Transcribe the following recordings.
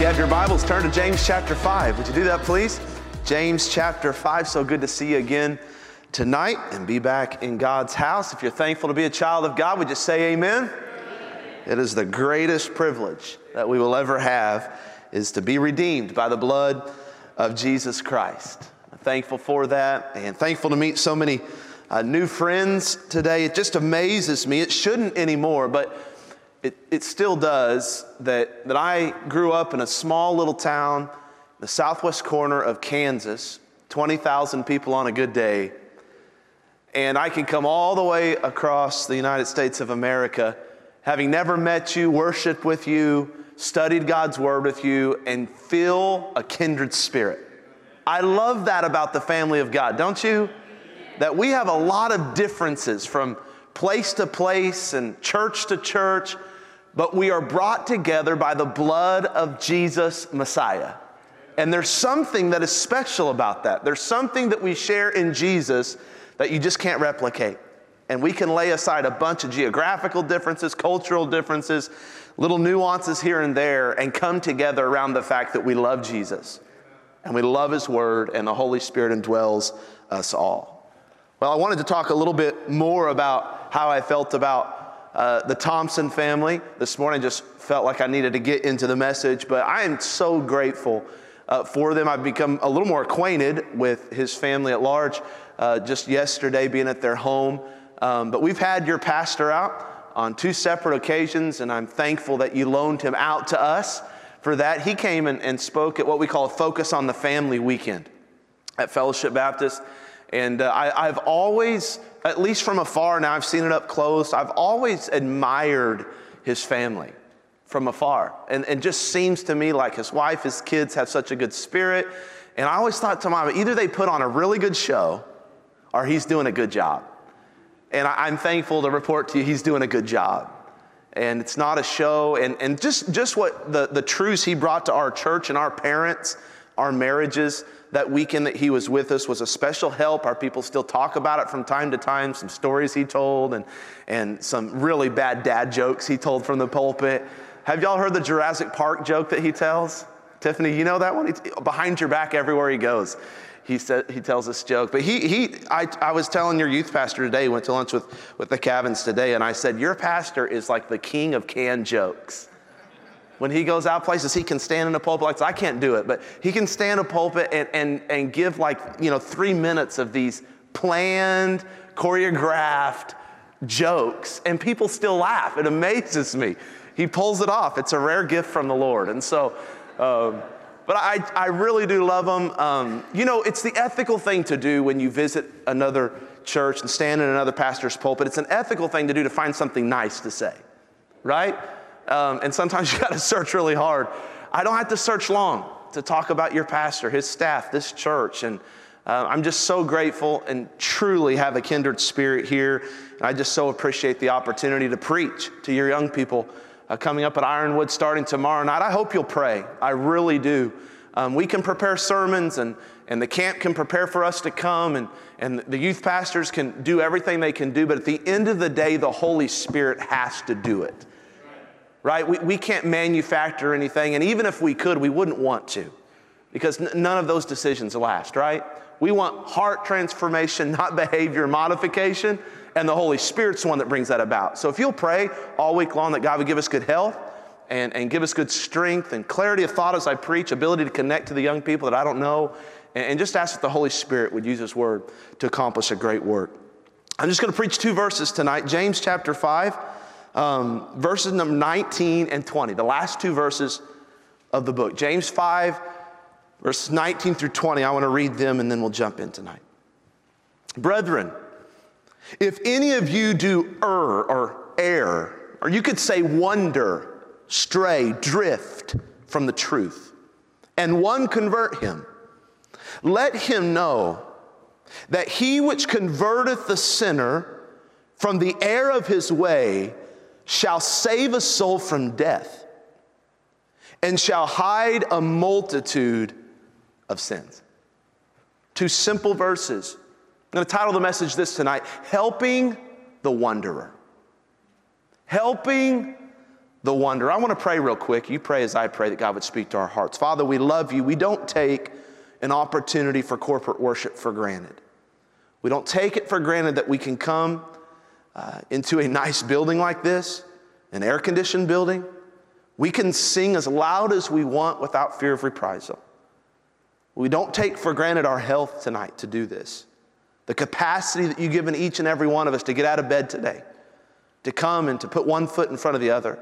You have your Bibles, turn to James chapter 5. Would you do that, please? James chapter 5. So good to see you again tonight and be back in God's house. If you're thankful to be a child of God, would you say amen? amen? It is the greatest privilege that we will ever have is to be redeemed by the blood of Jesus Christ. I'm thankful for that and thankful to meet so many uh, new friends today. It just amazes me. It shouldn't anymore, but it, it still does that, that I grew up in a small little town, the southwest corner of Kansas, 20,000 people on a good day. And I can come all the way across the United States of America, having never met you, worshiped with you, studied God's word with you, and feel a kindred spirit. I love that about the family of God, don't you? That we have a lot of differences from place to place and church to church but we are brought together by the blood of Jesus Messiah. And there's something that is special about that. There's something that we share in Jesus that you just can't replicate. And we can lay aside a bunch of geographical differences, cultural differences, little nuances here and there, and come together around the fact that we love Jesus and we love His Word, and the Holy Spirit indwells us all. Well, I wanted to talk a little bit more about how I felt about uh, the Thompson family. This morning just felt like I needed to get into the message, but I am so grateful uh, for them. I've become a little more acquainted with his family at large uh, just yesterday, being at their home. Um, but we've had your pastor out on two separate occasions, and I'm thankful that you loaned him out to us for that. He came and, and spoke at what we call a Focus on the Family weekend at Fellowship Baptist. And uh, I, I've always at least from afar, now I've seen it up close, I've always admired his family from afar. And it just seems to me like his wife, his kids have such a good spirit. And I always thought to mom, either they put on a really good show or he's doing a good job. And I'm thankful to report to you he's doing a good job. And it's not a show. And, and just, just what the, the truths he brought to our church and our parents, our marriages, that weekend that he was with us was a special help. Our people still talk about it from time to time, some stories he told and, and some really bad dad jokes he told from the pulpit. Have y'all heard the Jurassic Park joke that he tells? Tiffany, you know that one? He's behind your back everywhere he goes. He, said, he tells this joke. But he, he I, I was telling your youth pastor today, went to lunch with, with the Cavins today, and I said, Your pastor is like the king of canned jokes when he goes out places, he can stand in a pulpit like. I can't do it, but he can stand a pulpit and, and, and give like, you know, three minutes of these planned, choreographed jokes, and people still laugh. It amazes me. He pulls it off. It's a rare gift from the Lord. And so, um, but I, I really do love him. Um, you know, it's the ethical thing to do when you visit another church and stand in another pastor's pulpit. It's an ethical thing to do to find something nice to say, right? Um, and sometimes you got to search really hard. I don't have to search long to talk about your pastor, his staff, this church. And uh, I'm just so grateful and truly have a kindred spirit here. And I just so appreciate the opportunity to preach to your young people uh, coming up at Ironwood starting tomorrow night. I hope you'll pray. I really do. Um, we can prepare sermons and, and the camp can prepare for us to come and, and the youth pastors can do everything they can do. But at the end of the day, the Holy Spirit has to do it right? We, we can't manufacture anything, and even if we could, we wouldn't want to because n- none of those decisions last, right? We want heart transformation, not behavior modification, and the Holy Spirit's the one that brings that about. So if you'll pray all week long that God would give us good health and, and give us good strength and clarity of thought as I preach, ability to connect to the young people that I don't know, and, and just ask that the Holy Spirit would use His word to accomplish a great work. I'm just going to preach two verses tonight James chapter 5 um, verses number 19 and 20, the last two verses of the book. James 5, verses 19 through 20. I want to read them and then we'll jump in tonight. Brethren, if any of you do err or err, or you could say wonder, stray, drift from the truth, and one convert him, Let him know that he which converteth the sinner from the error of his way shall save a soul from death and shall hide a multitude of sins. Two simple verses. I'm going to title the message this tonight Helping the Wanderer. Helping the Wanderer. I want to pray real quick. You pray as I pray that God would speak to our hearts. Father, we love you. We don't take an opportunity for corporate worship for granted. We don't take it for granted that we can come uh, into a nice building like this, an air conditioned building. We can sing as loud as we want without fear of reprisal. We don't take for granted our health tonight to do this. The capacity that you've given each and every one of us to get out of bed today, to come and to put one foot in front of the other.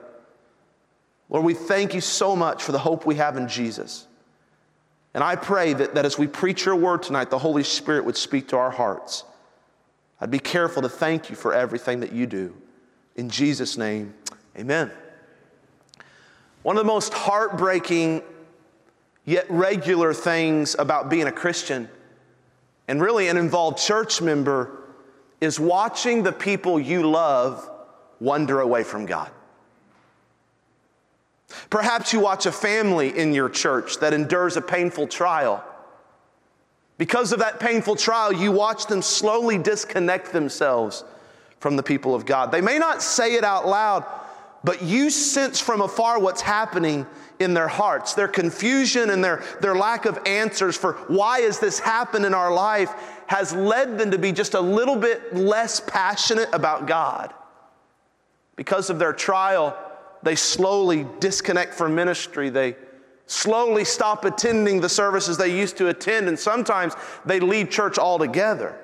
Lord, we thank you so much for the hope we have in Jesus. And I pray that, that as we preach your word tonight, the Holy Spirit would speak to our hearts. I'd be careful to thank you for everything that you do. In Jesus' name, amen. One of the most heartbreaking yet regular things about being a Christian and really an involved church member is watching the people you love wander away from God. Perhaps you watch a family in your church that endures a painful trial. Because of that painful trial, you watch them slowly disconnect themselves from the people of God. They may not say it out loud, but you sense from afar what's happening in their hearts. Their confusion and their, their lack of answers for why has this happened in our life has led them to be just a little bit less passionate about God. Because of their trial, they slowly disconnect from ministry. They slowly stop attending the services they used to attend, and sometimes they leave church altogether.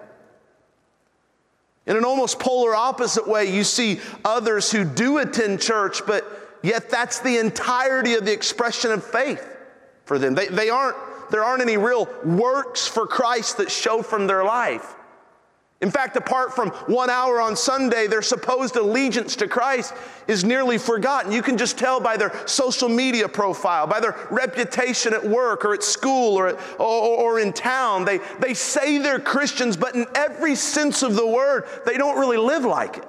In an almost polar opposite way, you see others who do attend church, but yet that's the entirety of the expression of faith for them. They, they aren't, there aren't any real works for Christ that show from their life. In fact, apart from one hour on Sunday, their supposed allegiance to Christ is nearly forgotten. You can just tell by their social media profile, by their reputation at work or at school or, at, or, or, in town. They, they say they're Christians, but in every sense of the word, they don't really live like it.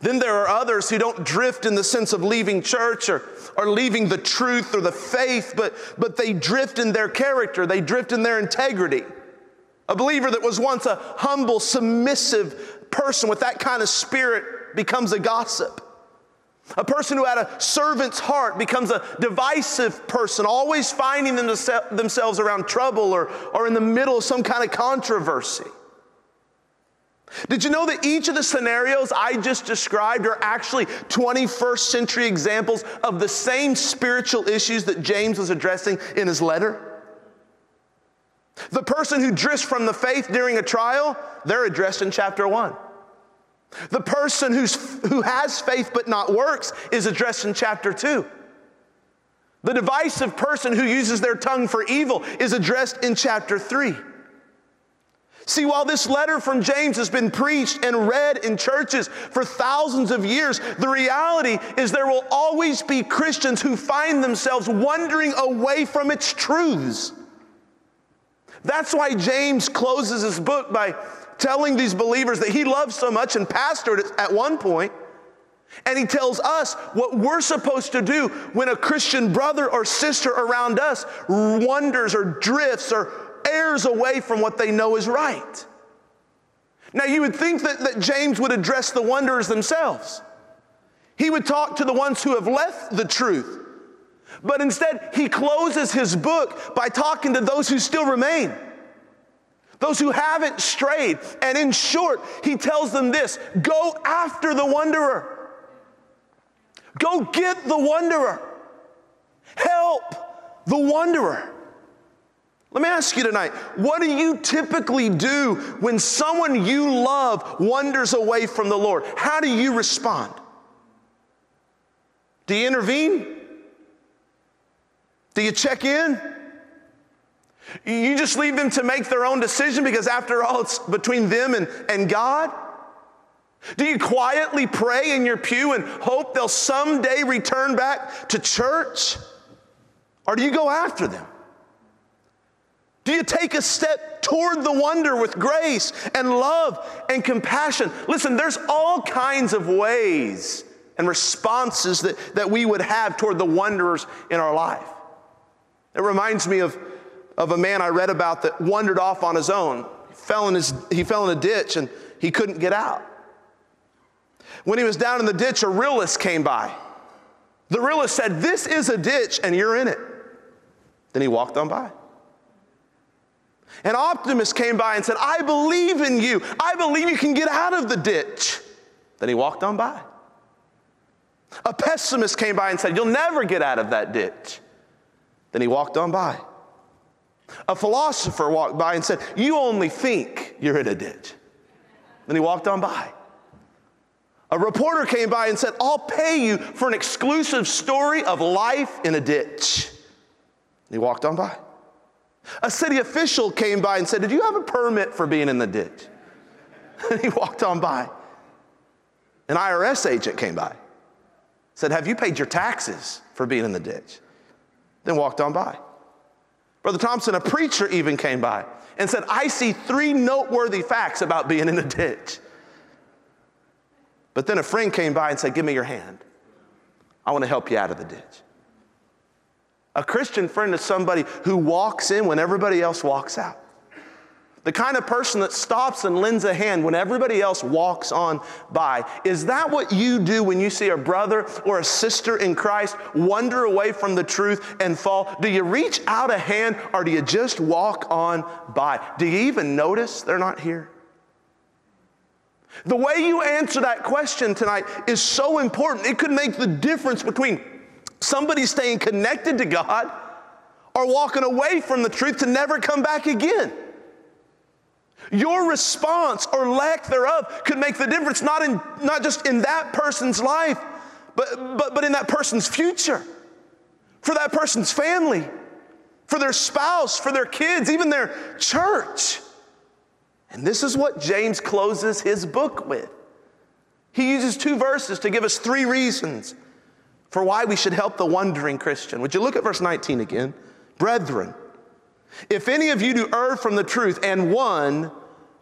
Then there are others who don't drift in the sense of leaving church or, or leaving the truth or the faith, but, but they drift in their character, they drift in their integrity. A believer that was once a humble, submissive person with that kind of spirit becomes a gossip. A person who had a servant's heart becomes a divisive person, always finding themselves around trouble or, or in the middle of some kind of controversy. Did you know that each of the scenarios I just described are actually 21st century examples of the same spiritual issues that James was addressing in his letter? The person who drifts from the faith during a trial, they're addressed in chapter 1. The person who's, who has faith but not works is addressed in chapter 2. The divisive person who uses their tongue for evil is addressed in chapter 3. See, while this letter from James has been preached and read in churches for thousands of years, the reality is there will always be Christians who find themselves wandering away from its truths. That's why James closes his book by telling these believers that he loves so much and pastored at one point. And he tells us what we're supposed to do when a Christian brother or sister around us wanders or drifts or errs away from what they know is right. Now, you would think that, that James would address the wanderers themselves. He would talk to the ones who have left the truth. But instead, he closes his book by talking to those who still remain, those who haven't strayed. And in short, he tells them this go after the wanderer, go get the wanderer, help the wanderer. Let me ask you tonight what do you typically do when someone you love wanders away from the Lord? How do you respond? Do you intervene? Do you check in? You just leave them to make their own decision because, after all, it's between them and, and God? Do you quietly pray in your pew and hope they'll someday return back to church? Or do you go after them? Do you take a step toward the wonder with grace and love and compassion? Listen, there's all kinds of ways and responses that, that we would have toward the wonders in our life. It reminds me of, of a man I read about that wandered off on his own. He fell, in his, he fell in a ditch and he couldn't get out. When he was down in the ditch, a realist came by. The realist said, This is a ditch and you're in it. Then he walked on by. An optimist came by and said, I believe in you. I believe you can get out of the ditch. Then he walked on by. A pessimist came by and said, You'll never get out of that ditch. Then he walked on by. A philosopher walked by and said, You only think you're in a ditch. Then he walked on by. A reporter came by and said, I'll pay you for an exclusive story of life in a ditch. And he walked on by. A city official came by and said, Did you have a permit for being in the ditch? And he walked on by. An IRS agent came by, said, Have you paid your taxes for being in the ditch? Then walked on by. Brother Thompson, a preacher, even came by and said, I see three noteworthy facts about being in a ditch. But then a friend came by and said, Give me your hand. I want to help you out of the ditch. A Christian friend is somebody who walks in when everybody else walks out. The kind of person that stops and lends a hand when everybody else walks on by. Is that what you do when you see a brother or a sister in Christ wander away from the truth and fall? Do you reach out a hand or do you just walk on by? Do you even notice they're not here? The way you answer that question tonight is so important. It could make the difference between somebody staying connected to God or walking away from the truth to never come back again. Your response or lack thereof could make the difference not, in, not just in that person's life, but, but, but in that person's future, for that person's family, for their spouse, for their kids, even their church. And this is what James closes his book with. He uses two verses to give us three reasons for why we should help the wandering Christian. Would you look at verse 19 again? Brethren, if any of you do err from the truth and one,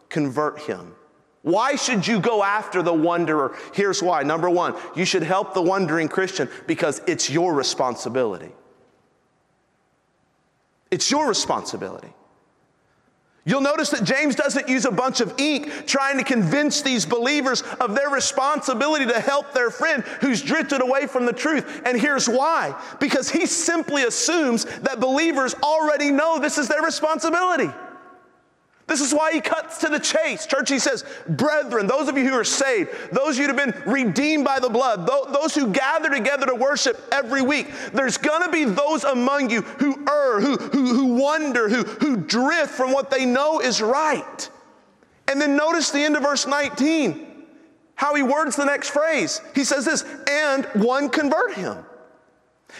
convert him. Why should you go after the wanderer? Here's why. Number one, you should help the wandering Christian because it's your responsibility. It's your responsibility. You'll notice that James doesn't use a bunch of ink trying to convince these believers of their responsibility to help their friend who's drifted away from the truth. And here's why because he simply assumes that believers already know this is their responsibility. This is why he cuts to the chase. Church, he says, Brethren, those of you who are saved, those who have been redeemed by the blood, those who gather together to worship every week, there's gonna be those among you who err, who, who, who wonder, who, who drift from what they know is right. And then notice the end of verse 19, how he words the next phrase. He says this, and one convert him.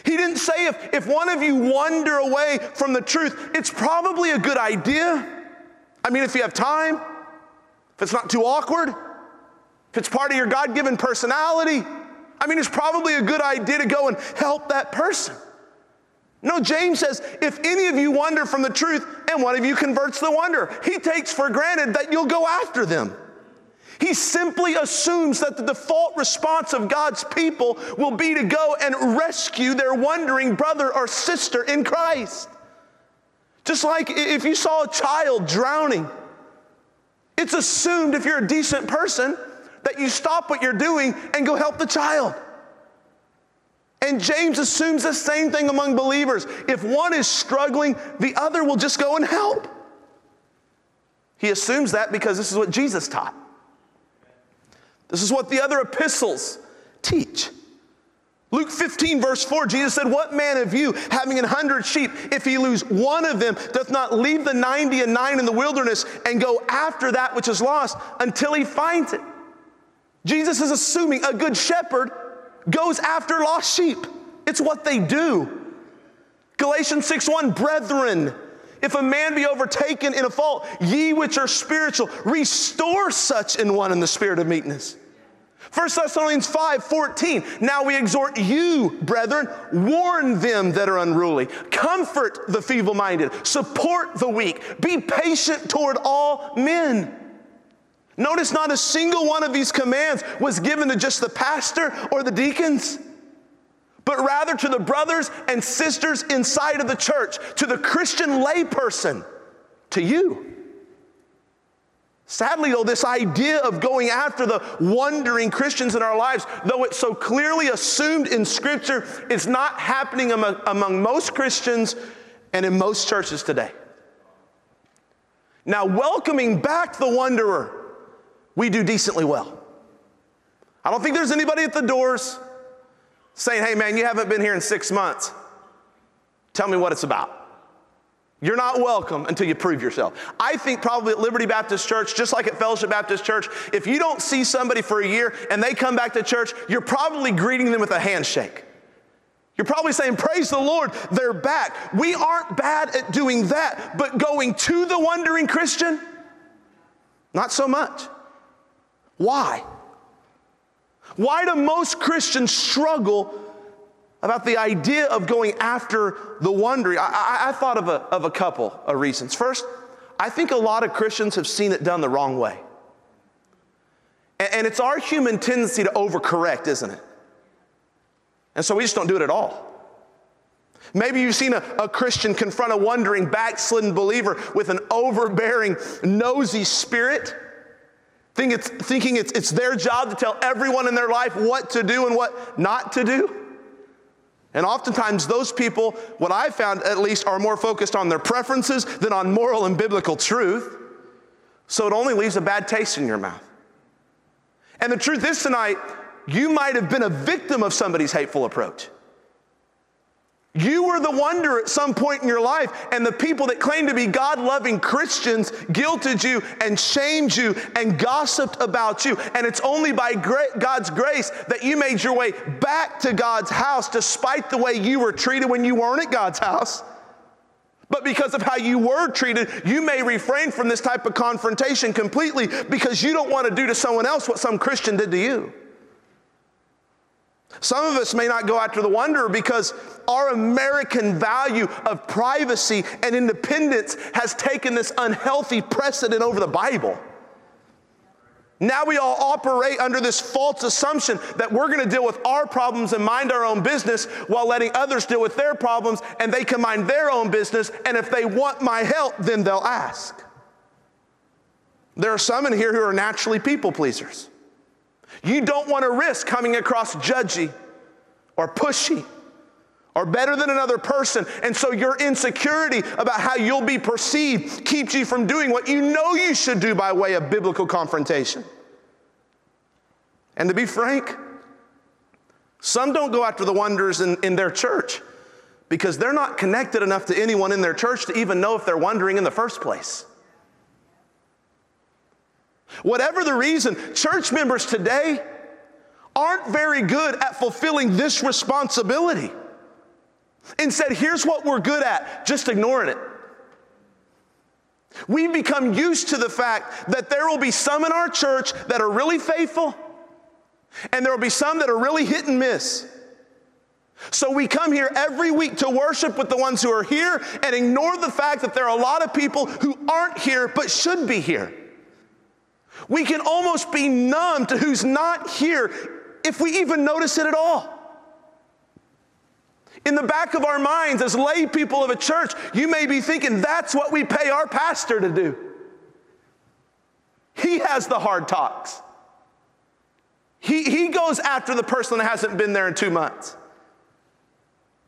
He didn't say if, if one of you wander away from the truth, it's probably a good idea. I mean, if you have time, if it's not too awkward, if it's part of your God given personality, I mean, it's probably a good idea to go and help that person. No, James says, if any of you wander from the truth and one of you converts the wonder, he takes for granted that you'll go after them. He simply assumes that the default response of God's people will be to go and rescue their wandering brother or sister in Christ. Just like if you saw a child drowning, it's assumed if you're a decent person that you stop what you're doing and go help the child. And James assumes the same thing among believers. If one is struggling, the other will just go and help. He assumes that because this is what Jesus taught. This is what the other epistles teach. Luke 15, verse 4, Jesus said, What man of you, having an hundred sheep, if he lose one of them, doth not leave the 90 and nine in the wilderness and go after that which is lost until he finds it? Jesus is assuming a good shepherd goes after lost sheep. It's what they do. Galatians 6 1, brethren, if a man be overtaken in a fault, ye which are spiritual, restore such in one in the spirit of meekness. 1 Thessalonians 5 14. Now we exhort you, brethren, warn them that are unruly, comfort the feeble minded, support the weak, be patient toward all men. Notice not a single one of these commands was given to just the pastor or the deacons, but rather to the brothers and sisters inside of the church, to the Christian layperson, to you. Sadly, though, this idea of going after the wandering Christians in our lives, though it's so clearly assumed in Scripture, is not happening among, among most Christians and in most churches today. Now, welcoming back the wanderer, we do decently well. I don't think there's anybody at the doors saying, hey man, you haven't been here in six months. Tell me what it's about. You're not welcome until you prove yourself. I think probably at Liberty Baptist Church, just like at Fellowship Baptist Church, if you don't see somebody for a year and they come back to church, you're probably greeting them with a handshake. You're probably saying, Praise the Lord, they're back. We aren't bad at doing that, but going to the wandering Christian, not so much. Why? Why do most Christians struggle about the idea of going after the wandering? I, I, I, thought of a, of a couple of reasons. First, I think a lot of Christians have seen it done the wrong way. And, and it's our human tendency to overcorrect, isn't it? And so we just don't do it at all. Maybe you've seen a, a, Christian confront a wandering, backslidden believer with an overbearing, nosy spirit Think it's, thinking it's, it's their job to tell everyone in their life what to do and what not to do. And oftentimes, those people, what I've found at least, are more focused on their preferences than on moral and biblical truth. So it only leaves a bad taste in your mouth. And the truth is tonight, you might have been a victim of somebody's hateful approach. You were the wonder at some point in your life, and the people that claim to be God loving Christians guilted you and shamed you and gossiped about you. And it's only by God's grace that you made your way back to God's house despite the way you were treated when you weren't at God's house. But because of how you were treated, you may refrain from this type of confrontation completely because you don't want to do to someone else what some Christian did to you. Some of us may not go after the wanderer because our American value of privacy and independence has taken this unhealthy precedent over the Bible. Now we all operate under this false assumption that we're going to deal with our problems and mind our own business while letting others deal with their problems and they can mind their own business. And if they want my help, then they'll ask. There are some in here who are naturally people pleasers. You don't want to risk coming across judgy or pushy or better than another person. And so your insecurity about how you'll be perceived keeps you from doing what you know you should do by way of biblical confrontation. And to be frank, some don't go after the wonders in, in their church because they're not connected enough to anyone in their church to even know if they're wondering in the first place. Whatever the reason, church members today aren't very good at fulfilling this responsibility. Instead, here's what we're good at just ignoring it. We've become used to the fact that there will be some in our church that are really faithful, and there will be some that are really hit and miss. So we come here every week to worship with the ones who are here and ignore the fact that there are a lot of people who aren't here but should be here. We can almost be numb to who's not here if we even notice it at all. In the back of our minds, as lay people of a church, you may be thinking that's what we pay our pastor to do. He has the hard talks. He, he goes after the person that hasn't been there in two months.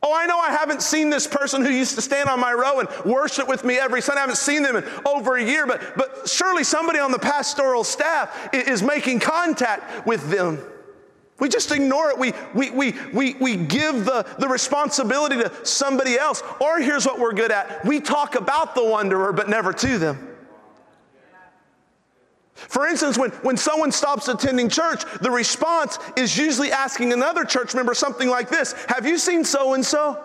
Oh, I know I haven't seen this person who used to stand on my row and worship with me every Sunday. I haven't seen them in over a year, but, but surely somebody on the pastoral staff is making contact with them. We just ignore it. We, we, we, we, we give the, the responsibility to somebody else. Or here's what we're good at we talk about the wanderer, but never to them. For instance, when, when someone stops attending church, the response is usually asking another church member something like this Have you seen so and so?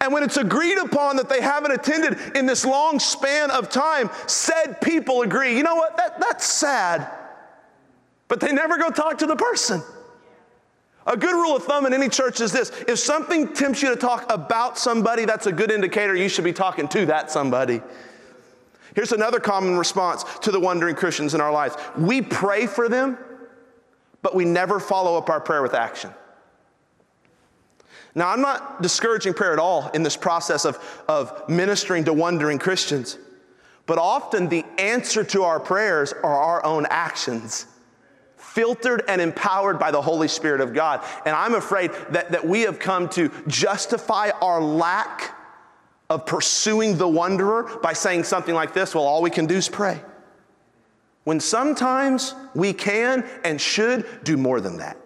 And when it's agreed upon that they haven't attended in this long span of time, said people agree, you know what, that, that's sad. but they never go talk to the person. A good rule of thumb in any church is this if something tempts you to talk about somebody, that's a good indicator you should be talking to that somebody. Here's another common response to the wandering Christians in our lives we pray for them, but we never follow up our prayer with action. Now, I'm not discouraging prayer at all in this process of, of ministering to wandering Christians, but often the answer to our prayers are our own actions filtered and empowered by the Holy Spirit of God. And I'm afraid that, that we have come to justify our lack of pursuing the wanderer by saying something like this well, all we can do is pray. When sometimes we can and should do more than that.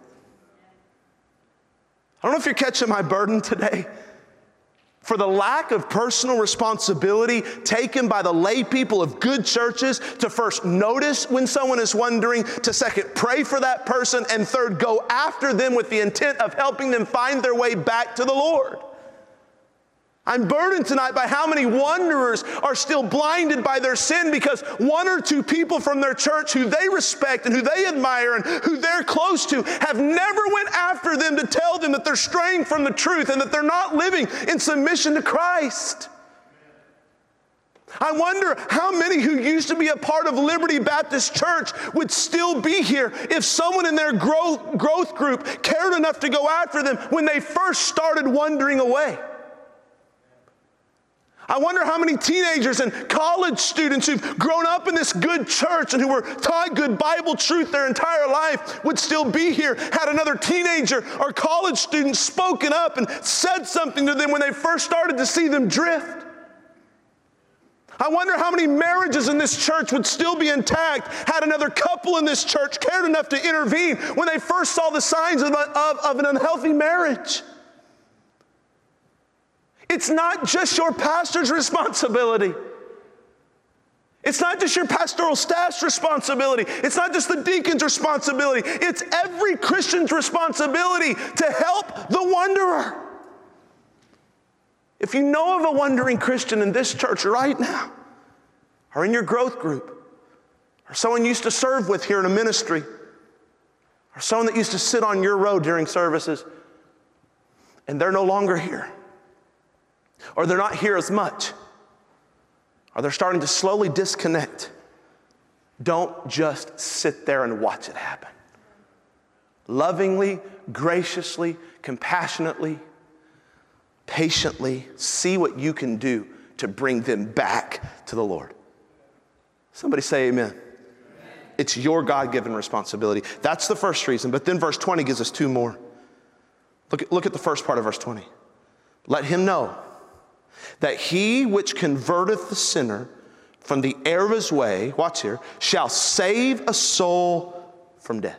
I don't know if you're catching my burden today for the lack of personal responsibility taken by the lay people of good churches to first notice when someone is wondering, to second, pray for that person, and third, go after them with the intent of helping them find their way back to the Lord. I'm burdened tonight by how many wanderers are still blinded by their sin because one or two people from their church who they respect and who they admire and who they're close to have never went after them to tell them that they're straying from the truth and that they're not living in submission to Christ. I wonder how many who used to be a part of Liberty Baptist Church would still be here if someone in their growth, growth group cared enough to go after them when they first started wandering away. I wonder how many teenagers and college students who've grown up in this good church and who were taught good Bible truth their entire life would still be here had another teenager or college student spoken up and said something to them when they first started to see them drift. I wonder how many marriages in this church would still be intact had another couple in this church cared enough to intervene when they first saw the signs of, of, of an unhealthy marriage. It's not just your pastor's responsibility. It's not just your pastoral staff's responsibility. It's not just the deacon's responsibility. It's every Christian's responsibility to help the wanderer. If you know of a wandering Christian in this church right now, or in your growth group, or someone you used to serve with here in a ministry, or someone that used to sit on your row during services, and they're no longer here or they're not here as much, or they're starting to slowly disconnect. Don't just sit there and watch it happen. Lovingly, graciously, compassionately, patiently see what you can do to bring them back to the Lord. Somebody say amen. It's your God given responsibility. That's the first reason. But then verse 20 gives us two more. Look at, look at the first part of verse 20. Let him know that he which converteth the sinner from the error of his way, watch here, shall save a soul from death.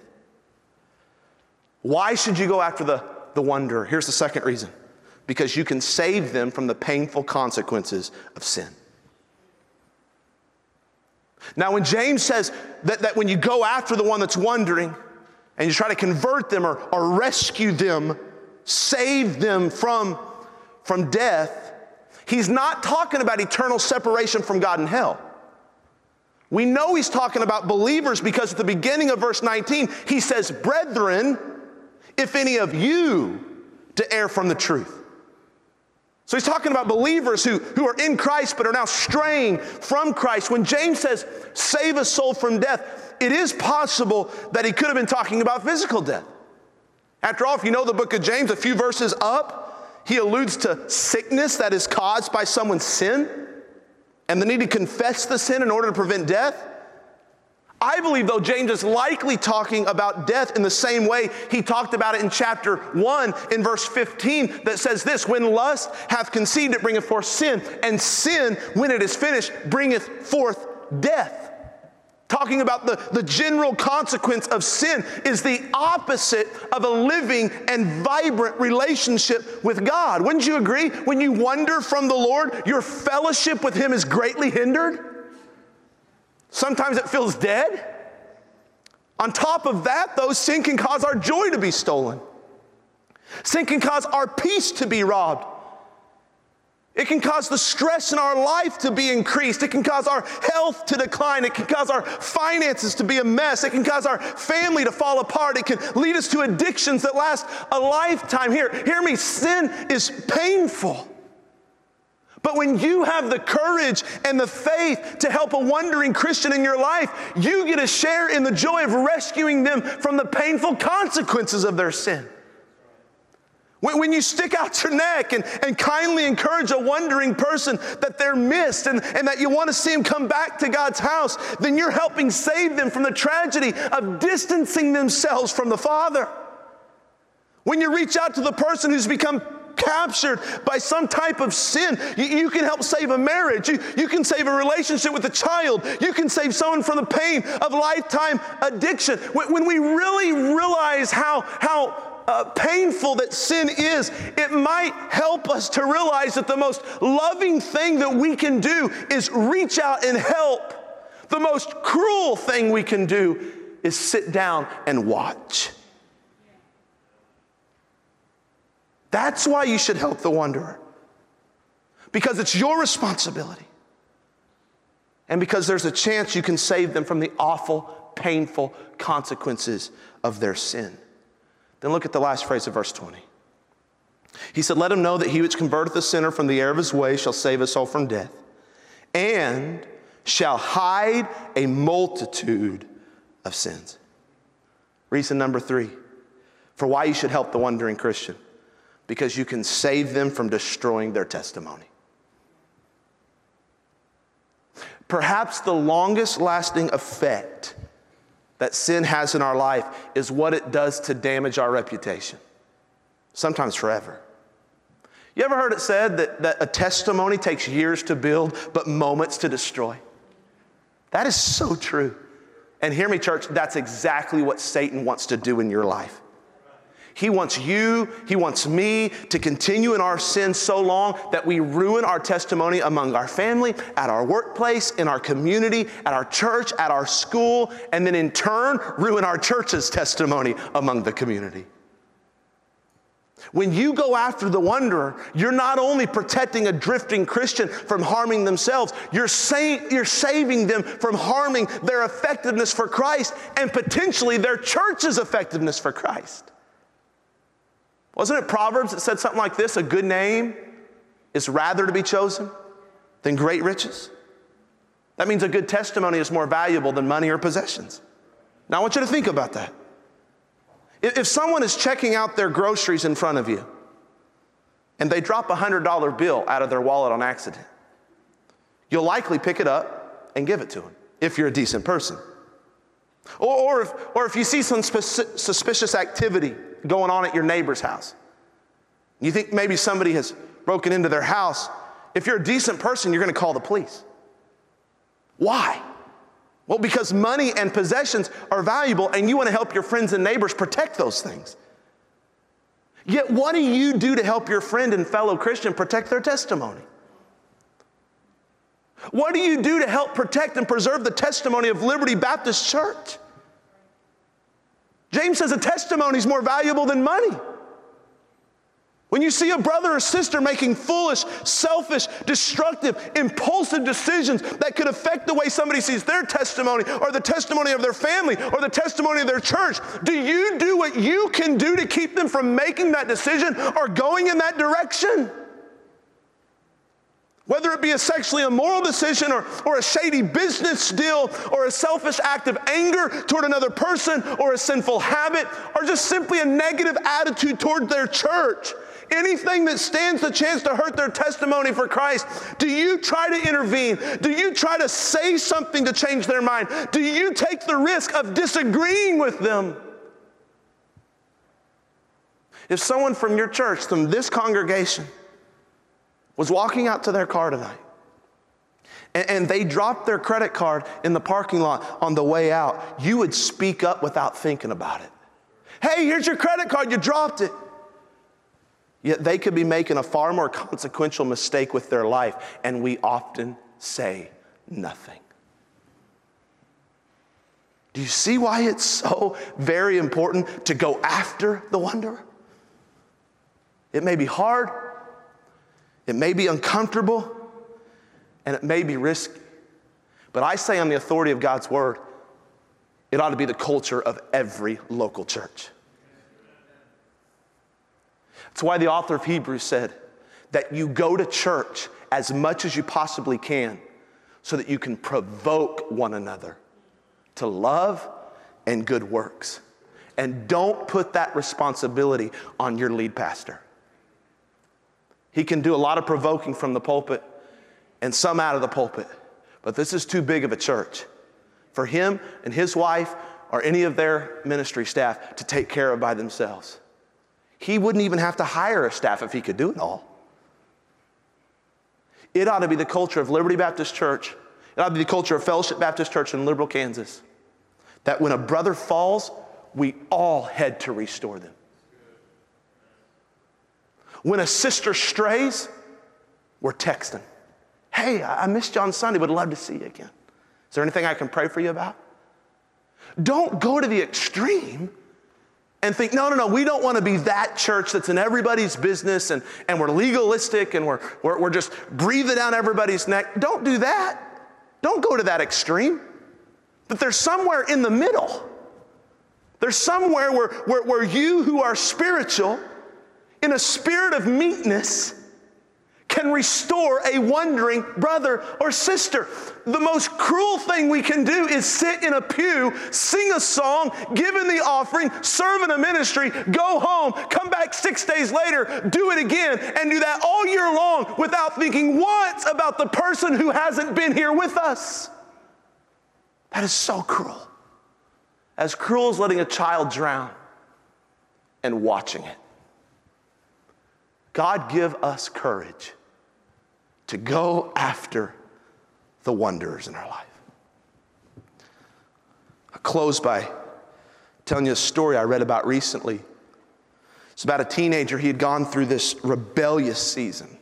Why should you go after the, the wanderer? Here's the second reason because you can save them from the painful consequences of sin. Now, when James says that, that when you go after the one that's wandering and you try to convert them or, or rescue them, save them from, from death, He's not talking about eternal separation from God in hell. We know he's talking about believers because at the beginning of verse 19, he says, Brethren, if any of you to err from the truth. So he's talking about believers who, who are in Christ but are now straying from Christ. When James says, save a soul from death, it is possible that he could have been talking about physical death. After all, if you know the book of James, a few verses up, he alludes to sickness that is caused by someone's sin and the need to confess the sin in order to prevent death. I believe, though, James is likely talking about death in the same way he talked about it in chapter 1 in verse 15 that says this When lust hath conceived, it bringeth forth sin, and sin, when it is finished, bringeth forth death. Talking about the, the general consequence of sin is the opposite of a living and vibrant relationship with God. Wouldn't you agree? When you wander from the Lord, your fellowship with Him is greatly hindered. Sometimes it feels dead. On top of that, though, sin can cause our joy to be stolen. Sin can cause our peace to be robbed. It can cause the stress in our life to be increased. It can cause our health to decline. It can cause our finances to be a mess. It can cause our family to fall apart. It can lead us to addictions that last a lifetime. Here, hear me, sin is painful. But when you have the courage and the faith to help a wandering Christian in your life, you get a share in the joy of rescuing them from the painful consequences of their sin. When, you stick out your neck and, and kindly encourage a wandering person that they're missed and, and that you want to see them come back to God's house, then you're helping save them from the tragedy of distancing themselves from the Father. When you reach out to the person who's become captured by some type of sin. You, you, can help save a marriage. You, you can save a relationship with a child. You can save someone from the pain of lifetime addiction. When, when we really realize how, how uh, painful that sin is, it might help us to realize that the most loving thing that we can do is reach out and help. The most cruel thing we can do is sit down and watch. That's why you should help the wanderer. Because it's your responsibility. And because there's a chance you can save them from the awful, painful consequences of their sin. Then look at the last phrase of verse 20. He said, Let him know that he which converteth the sinner from the error of his way shall save us soul from death, and shall hide a multitude of sins. Reason number three for why you should help the wandering Christian because you can save them from destroying their testimony. Perhaps the longest lasting effect that sin has in our life is what it does to damage our reputation, sometimes forever. You ever heard it said that, that a testimony takes years to build, but moments to destroy? That is so true. And hear me, church, that's exactly what Satan wants to do in your life. He wants you, He wants me to continue in our sin so long that we ruin our testimony among our family, at our workplace, in our community, at our church, at our school, and then in turn ruin our church's testimony among the community. When you go after the wanderer, you're not only protecting a drifting Christian from harming themselves, you're, sa- you're saving them from harming their effectiveness for Christ and potentially their church's effectiveness for Christ. Wasn't it Proverbs that said something like this? A good name is rather to be chosen than great riches. That means a good testimony is more valuable than money or possessions. Now, I want you to think about that. If someone is checking out their groceries in front of you and they drop a $100 bill out of their wallet on accident, you'll likely pick it up and give it to them if you're a decent person. Or, or, if, or if you see some suspicious activity going on at your neighbor's house, you think maybe somebody has broken into their house, if you're a decent person, you're going to call the police. Why? Well, because money and possessions are valuable and you want to help your friends and neighbors protect those things. Yet, what do you do to help your friend and fellow Christian protect their testimony? What do you do to help protect and preserve the testimony of Liberty Baptist Church? James says a testimony is more valuable than money. When you see a brother or sister making foolish, selfish, destructive, impulsive decisions that could affect the way somebody sees their testimony or the testimony of their family or the testimony of their church, do you do what you can do to keep them from making that decision or going in that direction? Whether it be a sexually immoral decision or, or a shady business deal or a selfish act of anger toward another person or a sinful habit or just simply a negative attitude toward their church, anything that stands the chance to hurt their testimony for Christ, do you try to intervene? Do you try to say something to change their mind? Do you take the risk of disagreeing with them? If someone from your church, from this congregation, was walking out to their car tonight and, and they dropped their credit card in the parking lot on the way out, you would speak up without thinking about it. Hey, here's your credit card, you dropped it. Yet they could be making a far more consequential mistake with their life, and we often say nothing. Do you see why it's so very important to go after the wanderer? It may be hard, It may be uncomfortable and it may be risky. But I say on the authority of God's word, it ought to be the culture of every local church. That's why the author of Hebrews said that you go to church as much as you possibly can so that you can provoke one another to love and good works. And don't put that responsibility on your lead pastor. He can do a lot of provoking from the pulpit and some out of the pulpit, but this is too big of a church for him and his wife or any of their ministry staff to take care of by themselves. He wouldn't even have to hire a staff if he could do it all. It ought to be the culture of Liberty Baptist Church. It ought to be the culture of Fellowship Baptist Church in Liberal, Kansas. That when a brother falls, we all head to restore them. When a sister strays, we're texting. Hey, I missed you on Sunday, would love to see you again. Is there anything I can pray for you about? Don't go to the extreme and think, no, no, no, we don't want to be that church that's in everybody's business and, and we're legalistic and we're, we're, we're just breathing down everybody's neck. Don't do that. Don't go to that extreme. But there's somewhere in the middle. There's somewhere where, where, where you who are spiritual, in a spirit of meekness, can restore a wandering brother or sister. The most cruel thing we can do is sit in a pew, sing a song, give in the offering, serve in a ministry, go home, come back six days later, do it again, and do that all year long without thinking once about the person who hasn't been here with us. That is so cruel. As cruel as letting a child drown and watching it. God, give us courage to go after the wonders in our life. I close by telling you a story I read about recently. It's about a teenager. He had gone through this rebellious season.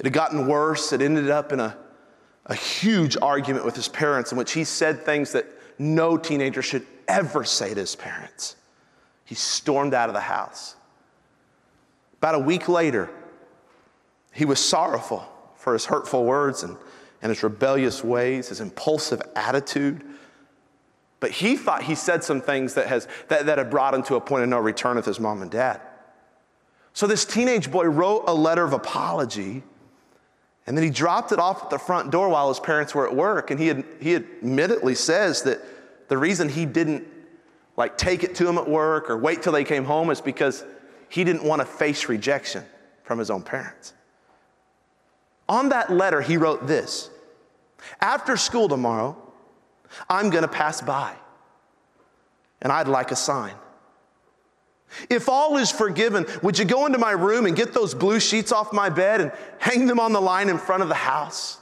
It had gotten worse. It ended up in a, a huge argument with his parents in which he said things that no teenager should ever say to his parents. He stormed out of the house. About a week later, he was sorrowful for his hurtful words and, and his rebellious ways, his impulsive attitude. But he thought he said some things that, has, that, that had brought him to a point of no return with his mom and dad. So this teenage boy wrote a letter of apology, and then he dropped it off at the front door while his parents were at work. And he, had, he admittedly says that the reason he didn't like take it to him at work or wait till they came home is because he didn't want to face rejection from his own parents. On that letter, he wrote this After school tomorrow, I'm going to pass by, and I'd like a sign. If all is forgiven, would you go into my room and get those blue sheets off my bed and hang them on the line in front of the house?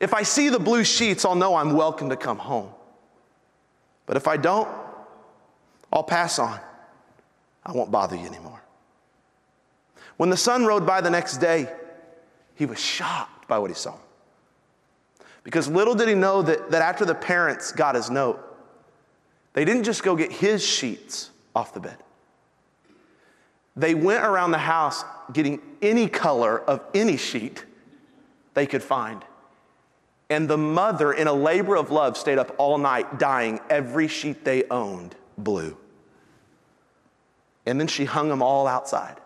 If I see the blue sheets, I'll know I'm welcome to come home. But if I don't, I'll pass on. I won't bother you anymore. When the son rode by the next day, he was shocked by what he saw. Because little did he know that, that after the parents got his note, they didn't just go get his sheets off the bed. They went around the house getting any color of any sheet they could find. And the mother, in a labor of love, stayed up all night dyeing every sheet they owned blue. And then she hung them all outside.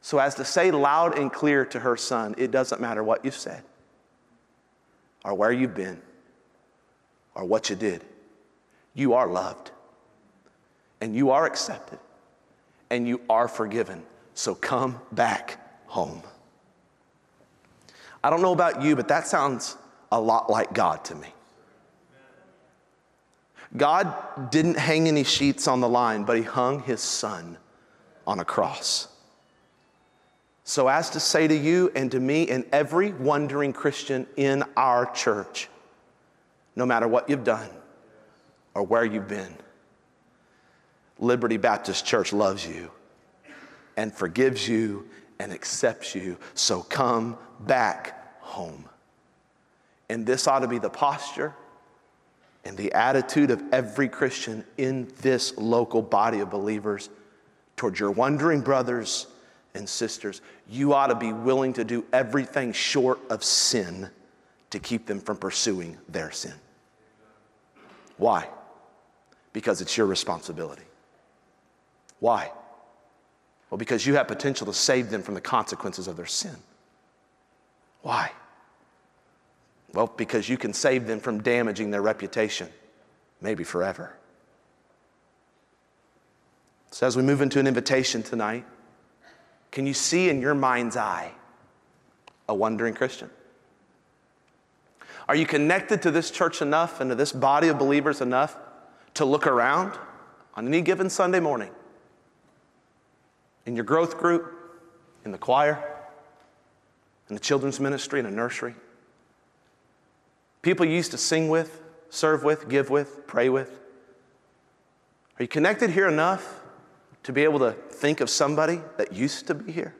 So as to say loud and clear to her son, it doesn't matter what you've said, or where you've been, or what you did. You are loved, and you are accepted, and you are forgiven. So come back home. I don't know about you, but that sounds a lot like God to me. God didn't hang any sheets on the line, but He hung His Son on a cross. So, as to say to you and to me and every wandering Christian in our church, no matter what you've done or where you've been, Liberty Baptist Church loves you and forgives you and accepts you. So come back home. And this ought to be the posture and the attitude of every Christian in this local body of believers towards your wandering brothers and sisters, you ought to be willing to do everything short of sin to keep them from pursuing their sin. Why? Because it's your responsibility. Why? Well, because you have potential to save them from the consequences of their sin. Why? Well, because you can save them from damaging their reputation, maybe forever. So, as we move into an invitation tonight, can you see in your mind's eye a wandering Christian? Are you connected to this church enough and to this body of believers enough to look around on any given Sunday morning in your growth group, in the choir, in the children's ministry, in a nursery? People you used to sing with, serve with, give with, pray with? Are you connected here enough to be able to think of somebody that used to be here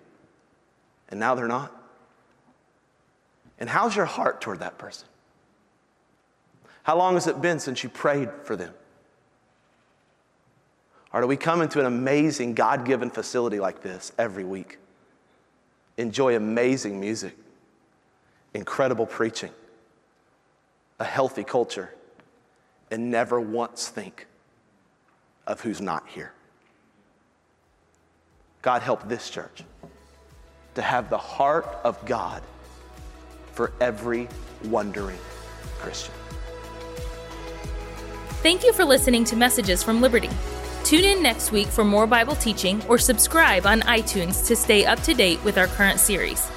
and now they're not? And how's your heart toward that person? How long has it been since you prayed for them? Or do we come into an amazing God given facility like this every week? Enjoy amazing music, incredible preaching, a healthy culture, and never once think of who's not here. God help this church to have the heart of God for every wandering Christian. Thank you for listening to Messages from Liberty. Tune in next week for more Bible teaching or subscribe on iTunes to stay up to date with our current series.